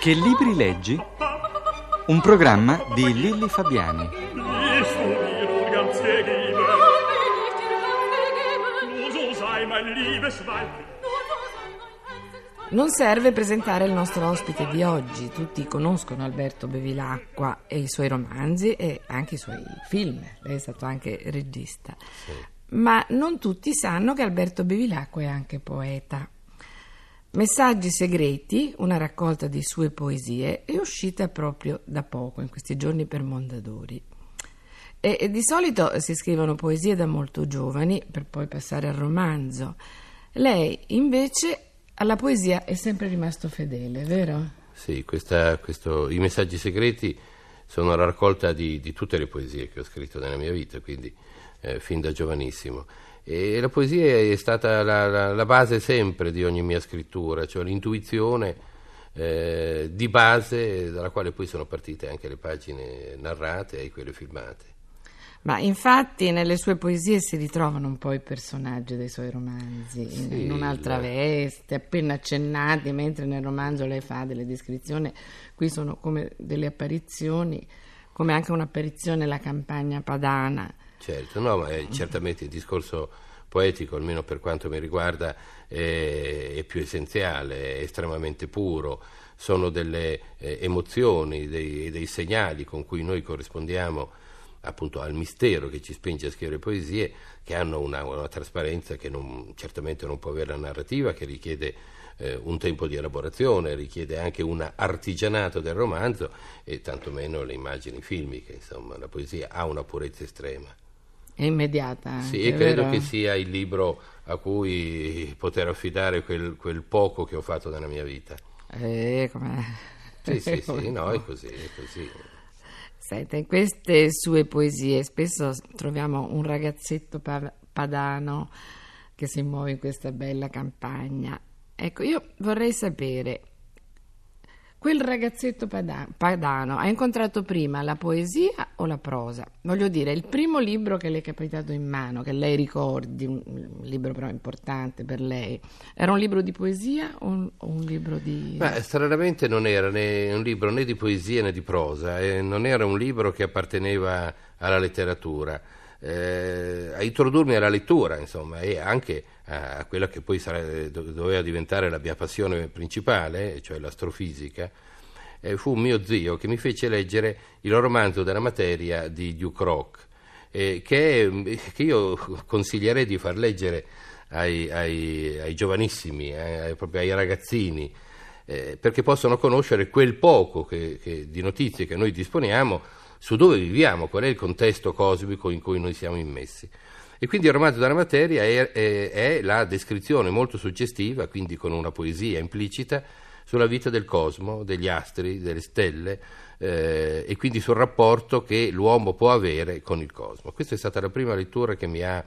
Che libri leggi? Un programma di Lilli Fabiani. Non serve presentare il nostro ospite di oggi, tutti conoscono Alberto Bevilacqua e i suoi romanzi e anche i suoi film, lei è stato anche regista. Ma non tutti sanno che Alberto Bevilacqua è anche poeta. Messaggi segreti, una raccolta di sue poesie, è uscita proprio da poco, in questi giorni per Mondadori. E, e di solito si scrivono poesie da molto giovani per poi passare al romanzo. Lei invece alla poesia è sempre rimasto fedele, vero? Sì, questa- questo- i messaggi segreti sono la raccolta di, di tutte le poesie che ho scritto nella mia vita, quindi eh, fin da giovanissimo. E la poesia è stata la, la- la base sempre di ogni mia scrittura, cioè l'intuizione eh, di base dalla quale poi sono partite anche le pagine narrate e quelle filmate. Ma infatti nelle sue poesie si ritrovano un po' i personaggi dei suoi romanzi, in, Sì, in un'altra la- veste, appena accennati, mentre nel romanzo lei fa delle descrizioni, qui sono come delle apparizioni, come anche un'apparizione la campagna padana. Certo, no, ma è certamente il discorso poetico, almeno per quanto mi riguarda, è, è più essenziale, è estremamente puro, sono delle eh, emozioni, dei, dei segnali con cui noi corrispondiamo appunto al mistero che ci spinge a scrivere poesie, che hanno una, una trasparenza che non- certamente non può avere la narrativa, che richiede eh, un tempo di elaborazione, richiede anche un artigianato del romanzo e tantomeno le immagini filmiche, insomma, la poesia ha una purezza estrema. Immediata. Anche, Sì, e credo vero? che sia il libro a cui poter affidare quel, quel poco che ho fatto nella mia vita. Eh, com'è? Sì, sì, sì, no, è così, è così. Senta, in queste sue poesie spesso troviamo un ragazzetto pa- padano che si muove in questa bella campagna. Ecco, io vorrei sapere, quel ragazzetto pada- padano ha incontrato prima la poesia o la prosa? Voglio dire, il primo libro che le è capitato in mano, che lei ricordi, un, libro però importante per lei, era un libro di poesia o un, o un libro di... Ma stranamente non era né un libro né di poesia né di prosa, e non era un libro che apparteneva alla letteratura. Eh, a introdurmi alla lettura, insomma, e anche a, quella che poi sare- do- doveva diventare la mia passione principale, cioè l'astrofisica, eh, fu mio zio che mi fece leggere il romanzo della materia di Duke Rock, eh, che, che io consiglierei di far leggere ai, ai- ai giovanissimi, eh, ai- proprio ai ragazzini, eh, perché possono conoscere quel poco che- che- di notizie che noi disponiamo su dove viviamo, qual è il contesto cosmico in cui noi siamo immessi. E quindi il romanzo della materia è, è- è la descrizione molto suggestiva, quindi con una poesia implicita, sulla vita del cosmo, degli astri, delle stelle eh, e quindi sul rapporto che l'uomo può avere con il cosmo. Questa è stata la prima lettura che mi ha,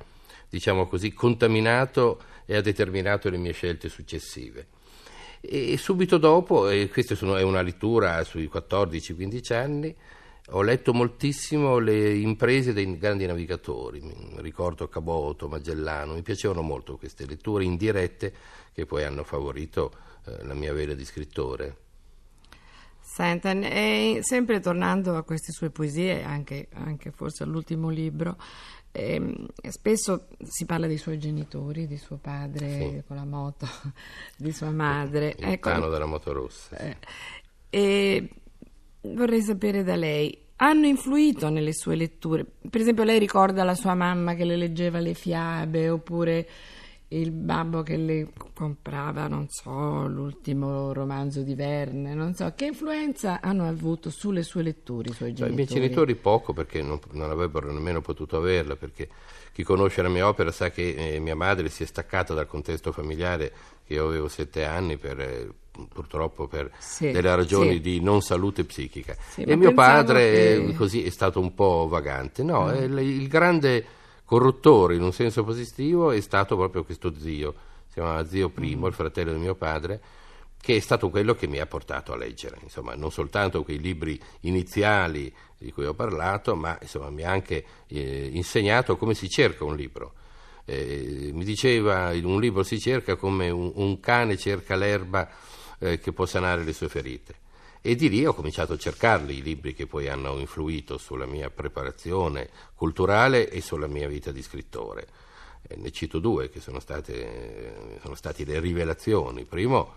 diciamo così, contaminato e ha determinato le mie scelte successive. E subito dopo, e questa è una lettura sui 14-15 anni, ho letto moltissimo le imprese dei grandi navigatori, ricordo Caboto, Magellano, mi piacevano molto queste letture indirette che poi hanno favorito eh, la mia vena di scrittore. Senta, e sempre tornando a queste sue poesie, anche, anche forse all'ultimo libro, ehm, spesso si parla dei suoi genitori, di suo padre Sì. con la moto, di sua madre. Il Ecco, della moto rossa. sì. eh, e vorrei sapere da lei, hanno influito nelle sue letture? Per esempio, lei ricorda la sua mamma che le leggeva le fiabe, oppure il babbo che le comprava, non so, l'ultimo romanzo di Verne, non so, che influenza hanno avuto sulle sue letture i suoi Cioè, I genitori? miei genitori poco perché non, non avrebbero nemmeno potuto averla, perché chi conosce la mia opera sa che eh, mia madre si è staccata dal contesto familiare che io avevo sette anni per, eh, purtroppo per Sì, delle ragioni sì. di non salute psichica. Sì, e mio padre che- Mm. eh, così è stato un po' vagante. No, è il, il grande corruttore in un senso positivo è stato proprio questo zio, si chiamava zio primo, Mm. il fratello di mio padre, che è stato quello che mi ha portato a leggere, insomma, non soltanto quei libri iniziali di cui ho parlato, ma insomma, mi ha anche eh, insegnato come si cerca un libro. Eh, mi diceva, un libro si cerca come un, un cane cerca l'erba eh, che può sanare le sue ferite. E di lì ho cominciato a cercarli, i libri che poi hanno influito sulla mia preparazione culturale e sulla mia vita di scrittore. E ne cito due che sono, state, sono stati le rivelazioni. Primo,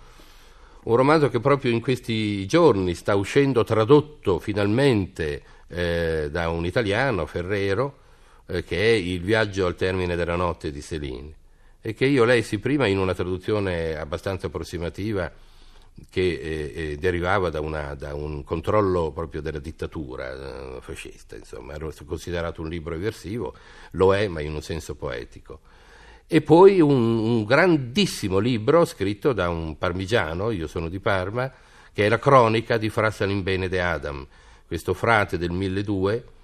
un romanzo che proprio in questi giorni sta uscendo tradotto finalmente eh, da un italiano, Ferrero, eh, che è Il viaggio al termine della notte di Céline, e che io lessi prima in una traduzione abbastanza approssimativa che eh, eh, derivava da, una, da, un controllo proprio della dittatura eh, fascista, insomma, era considerato un libro eversivo, lo è, ma in un senso poetico. E poi un, un grandissimo libro scritto da un parmigiano, io sono di Parma, che è la cronica di Fra Salimbene de Adam, questo frate del 1200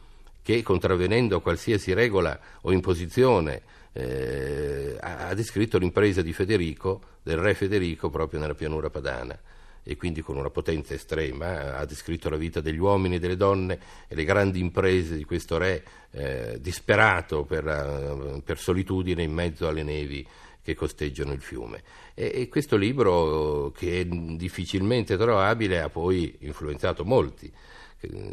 che, contravvenendo a qualsiasi regola o imposizione, eh, ha descritto l'impresa di Federico, del re Federico, proprio nella pianura padana e quindi con una potenza estrema, ha descritto la vita degli uomini e delle donne e le grandi imprese di questo re eh, disperato per, uh, per, solitudine in mezzo alle nevi che costeggiano il fiume. E, e, questo libro, che è difficilmente trovabile, ha poi influenzato molti,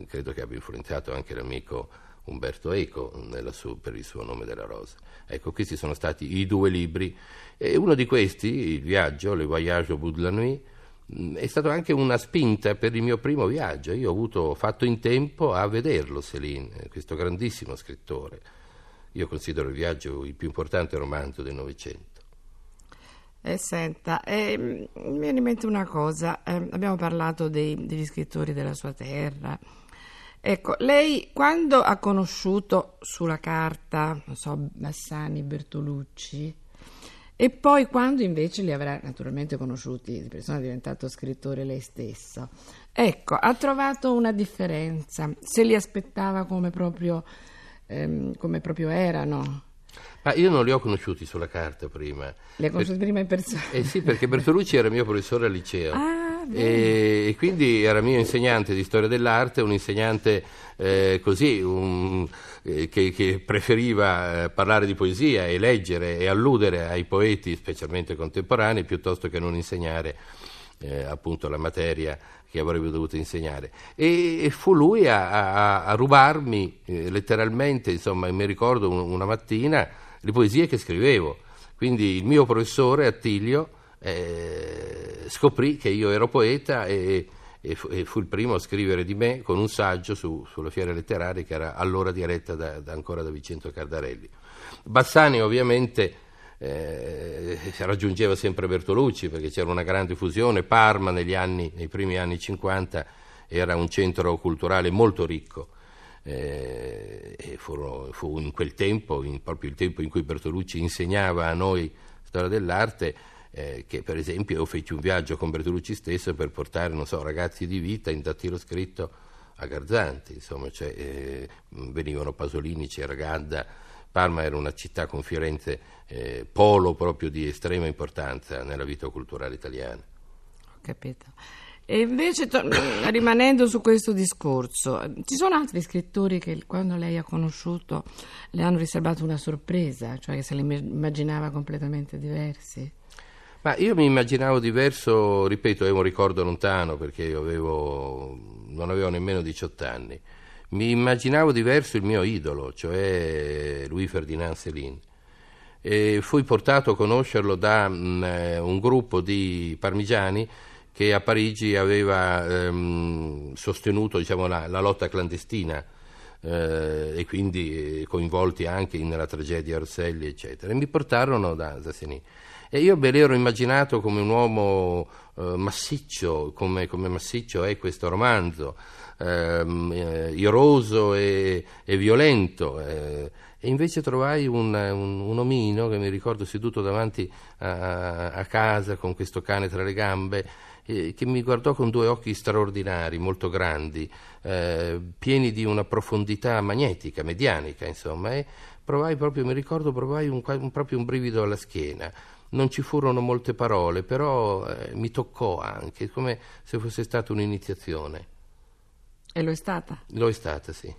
credo che abbia influenzato anche l'amico Umberto Eco sua, per il suo nome della rosa. Ecco, questi sono stati i due libri e uno di questi, Il viaggio, Le Voyage au bout de la nuit, mm, è stato anche una spinta per il mio primo viaggio. Io ho avuto, fatto in tempo a vederlo, Céline, questo grandissimo scrittore. Io considero il viaggio il più importante romanzo del Novecento. Eh, senta, eh, mi viene in mente una cosa, eh, abbiamo parlato dei, degli scrittori della sua terra, Ecco, lei quando ha conosciuto sulla carta, non so, Bassani, Bertolucci, e poi quando invece li avrà naturalmente conosciuti, di persona è diventato scrittore lei stesso, ecco, ha trovato una differenza, se li aspettava come proprio, ehm, come proprio erano. Ma io non li ho conosciuti sulla carta prima. Li ha conosciuti per... prima in persona? Eh sì, perché Bertolucci era mio professore al liceo. Ah, e, e, quindi era mio insegnante di storia dell'arte, un insegnante eh, così un, eh, che, che, preferiva eh, parlare di poesia e leggere e alludere ai poeti, specialmente contemporanei, piuttosto che non insegnare eh, appunto la materia che avrebbe dovuto insegnare. E, e fu lui a, a, a rubarmi eh, letteralmente, insomma, mi ricordo un, una mattina le poesie che scrivevo. Quindi il mio professore Attilio eh, scoprì che io ero poeta e, e, fu, e, fu, il primo a scrivere di me con un saggio su, sulla fiera letteraria che era allora diretta da, da, ancora da Vincenzo Cardarelli. Bassani ovviamente eh, raggiungeva sempre Bertolucci perché c'era una grande fusione, Parma anni, nei primi anni 50 era un centro culturale molto ricco. Eh, e fu, fu in quel tempo, in, proprio il tempo in cui Bertolucci insegnava a noi storia dell'arte, eh, che per esempio io feci un viaggio con Bertolucci stesso per portare, non so, ragazzi di vita in dattilo scritto a Garzanti, insomma, cioè, eh, venivano Pasolini, c'era Gadda, Parma era una città con Firenze eh, polo proprio di estrema importanza nella vita culturale italiana. Ho capito. E invece, to- rimanendo su questo discorso, ci sono altri scrittori che quando lei ha conosciuto le hanno riservato una sorpresa, cioè che se li immaginava completamente diversi? Ma io mi immaginavo diverso, ripeto, è un ricordo lontano perché io avevo, non avevo nemmeno 18 anni. Mi immaginavo diverso il mio idolo, cioè Louis Ferdinand Céline. E fui portato a conoscerlo da mh, mm, eh, un gruppo di parmigiani che a Parigi aveva ehm, sostenuto diciamo, la, la, lotta clandestina eh, e quindi coinvolti anche nella tragedia Orselli, eccetera. E mi portarono da, Céline. E io me l'ero immaginato come un uomo eh, massiccio, come, come, massiccio è questo romanzo, ehm, eh, iroso e, e violento. Eh, e invece trovai un, un, un, omino che mi ricordo seduto davanti a, a casa con questo cane tra le gambe eh, che mi guardò con due occhi straordinari, molto grandi, eh, pieni di una profondità magnetica, medianica, insomma, e provai proprio, mi ricordo, provai un, un, proprio un brivido alla schiena non ci furono molte parole, però eh, mi toccò anche, come se fosse stata un'iniziazione. E lo è stata? Lo è stata, sì.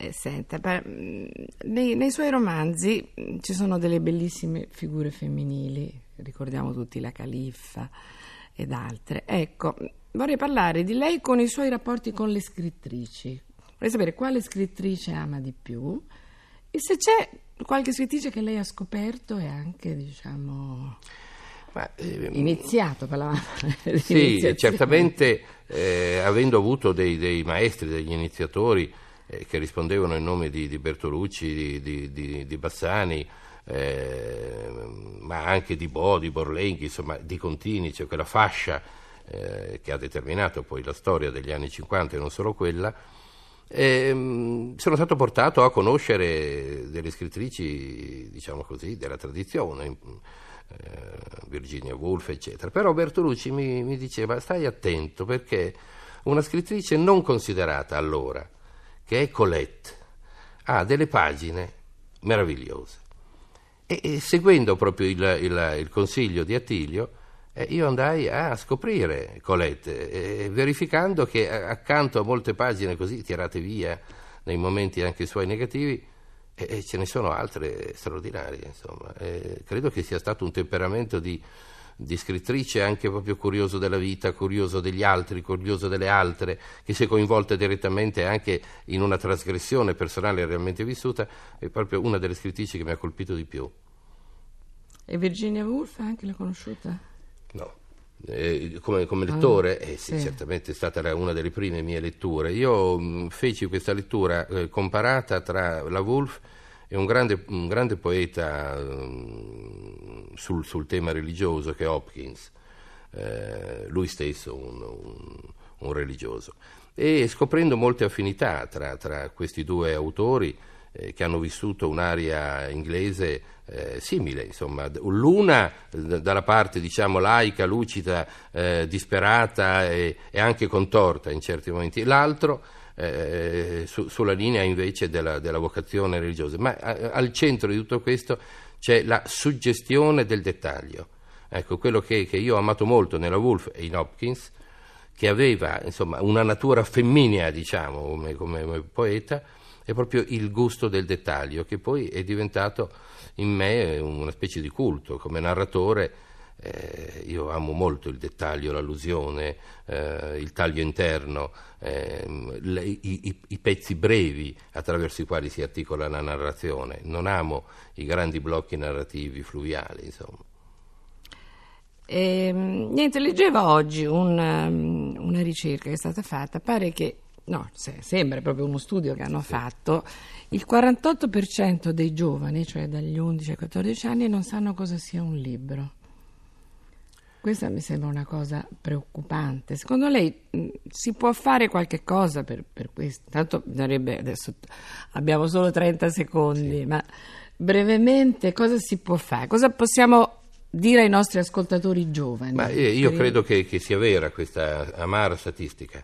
Eh, senta, per, mm, nei, nei, suoi romanzi mm, ci sono delle bellissime figure femminili, ricordiamo tutti la Califfa ed altre. Ecco, vorrei parlare di lei con i suoi rapporti con le scrittrici. Vorrei sapere quale scrittrice ama di più e se c'è qualche scrittrice che lei ha scoperto e anche, diciamo, Ma, eh, iniziato. Parlavamo Sì, certamente eh, avendo avuto dei, dei maestri, degli iniziatori eh, che rispondevano in nome di, di Bertolucci, di, di- di- Bassani, eh, ma anche di Bo, di Borlenghi, insomma di Contini, cioè quella fascia eh, che ha determinato poi la storia degli anni 50 e non solo quella, ehm, sono stato portato a conoscere delle scrittrici, diciamo così, della tradizione, eh, Virginia Woolf, eccetera. Però Bertolucci mi, mi diceva stai attento perché una scrittrice non considerata allora, che è Colette, ha delle pagine meravigliose. E, e seguendo proprio il, il- il consiglio di Attilio, eh, io andai a scoprire Colette, eh, verificando che eh, accanto a molte pagine così tirate via nei momenti anche suoi negativi, eh, eh, ce ne sono altre straordinarie. Insomma. Eh, credo che sia stato un temperamento di, di scrittrice anche proprio curioso della vita, curioso degli altri, curioso delle altre, che si è coinvolta direttamente anche in una trasgressione personale realmente vissuta, è proprio una delle scrittrici che mi ha colpito di più. E Virginia Woolf anche l'ha conosciuta? No. Eh, come, come lettore, eh, sì, sì. certamente è stata una delle prime mie letture. Io mh, feci questa lettura eh, comparata tra la Woolf e un grande, un grande poeta mh, sul, sul tema religioso che è Hopkins, eh, lui stesso un, un- un religioso. E scoprendo molte affinità tra, tra questi due autori eh, che hanno vissuto un'area inglese eh, simile, insomma, l'una dalla parte diciamo laica, lucida, eh, disperata e, e anche contorta in certi momenti, l'altro eh, su- sulla linea invece della, della vocazione religiosa. Ma a- al centro di tutto questo c'è la suggestione del dettaglio. Ecco, quello che, che io ho amato molto nella Woolf e in Hopkins, che aveva insomma, una natura femminea, diciamo, come- come poeta, è proprio il gusto del dettaglio, che poi è diventato in me una specie di culto. Come narratore eh, io amo molto il dettaglio, l'allusione, eh, il taglio interno, ehm, le- i, i- pezzi brevi attraverso i quali si articola la narrazione. Non amo i grandi blocchi narrativi fluviali, insomma. E, mm, niente, leggevo oggi un, um, una ricerca che è stata fatta, pare che, no, se- sembra proprio uno studio che hanno fatto, il 48% dei giovani, cioè dagli 11 ai 14 anni, non sanno cosa sia un libro. Questa mi sembra una cosa preoccupante. Secondo lei mh, si può fare qualche cosa per, per questo? Tanto bisognerebbe, adesso abbiamo solo 30 secondi, ma brevemente cosa si può fare? Cosa possiamo dire ai nostri ascoltatori giovani? Ma eh, io credo che, che sia vera questa amara statistica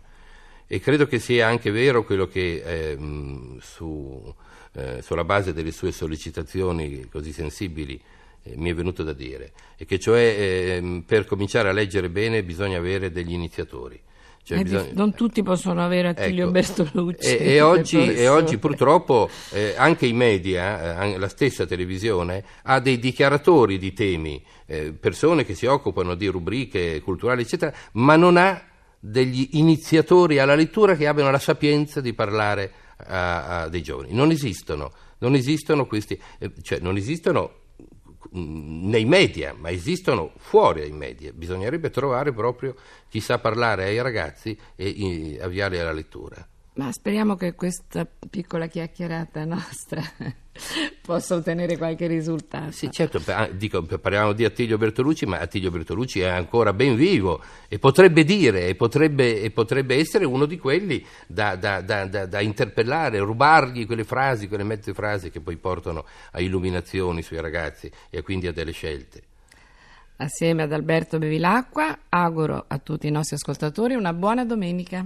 e credo che sia anche vero quello che ehm, su, eh, sulla base delle sue sollecitazioni così sensibili eh, mi è venuto da dire, e che cioè ehm, per cominciare a leggere bene bisogna avere degli iniziatori. Cioè Eh, bisogna- Non tutti possono avere Attilio Ecco. Bertolucci. E, e oggi, e oggi purtroppo eh, anche i media, eh, la stessa televisione, ha dei dichiaratori di temi, eh, persone che si occupano di rubriche culturali, eccetera, ma non ha degli iniziatori alla lettura che abbiano la sapienza di parlare a, a dei giovani. Non esistono, non esistono questi, eh, cioè non esistono mh, nei media, ma esistono fuori dai media. Bisognerebbe trovare proprio chi sa parlare ai ragazzi e i- avviarli alla lettura. Ma speriamo che questa piccola chiacchierata nostra possa ottenere qualche risultato. Sì, certo, ah, dico, parliamo di Attilio Bertolucci, ma Attilio Bertolucci è ancora ben vivo e potrebbe dire, e potrebbe, e potrebbe essere uno di quelli da, da- da- da- da interpellare, rubargli quelle frasi, quelle mezze frasi che poi portano a illuminazioni sui ragazzi e quindi a delle scelte. Assieme ad Alberto Bevilacqua auguro a tutti i nostri ascoltatori una buona domenica.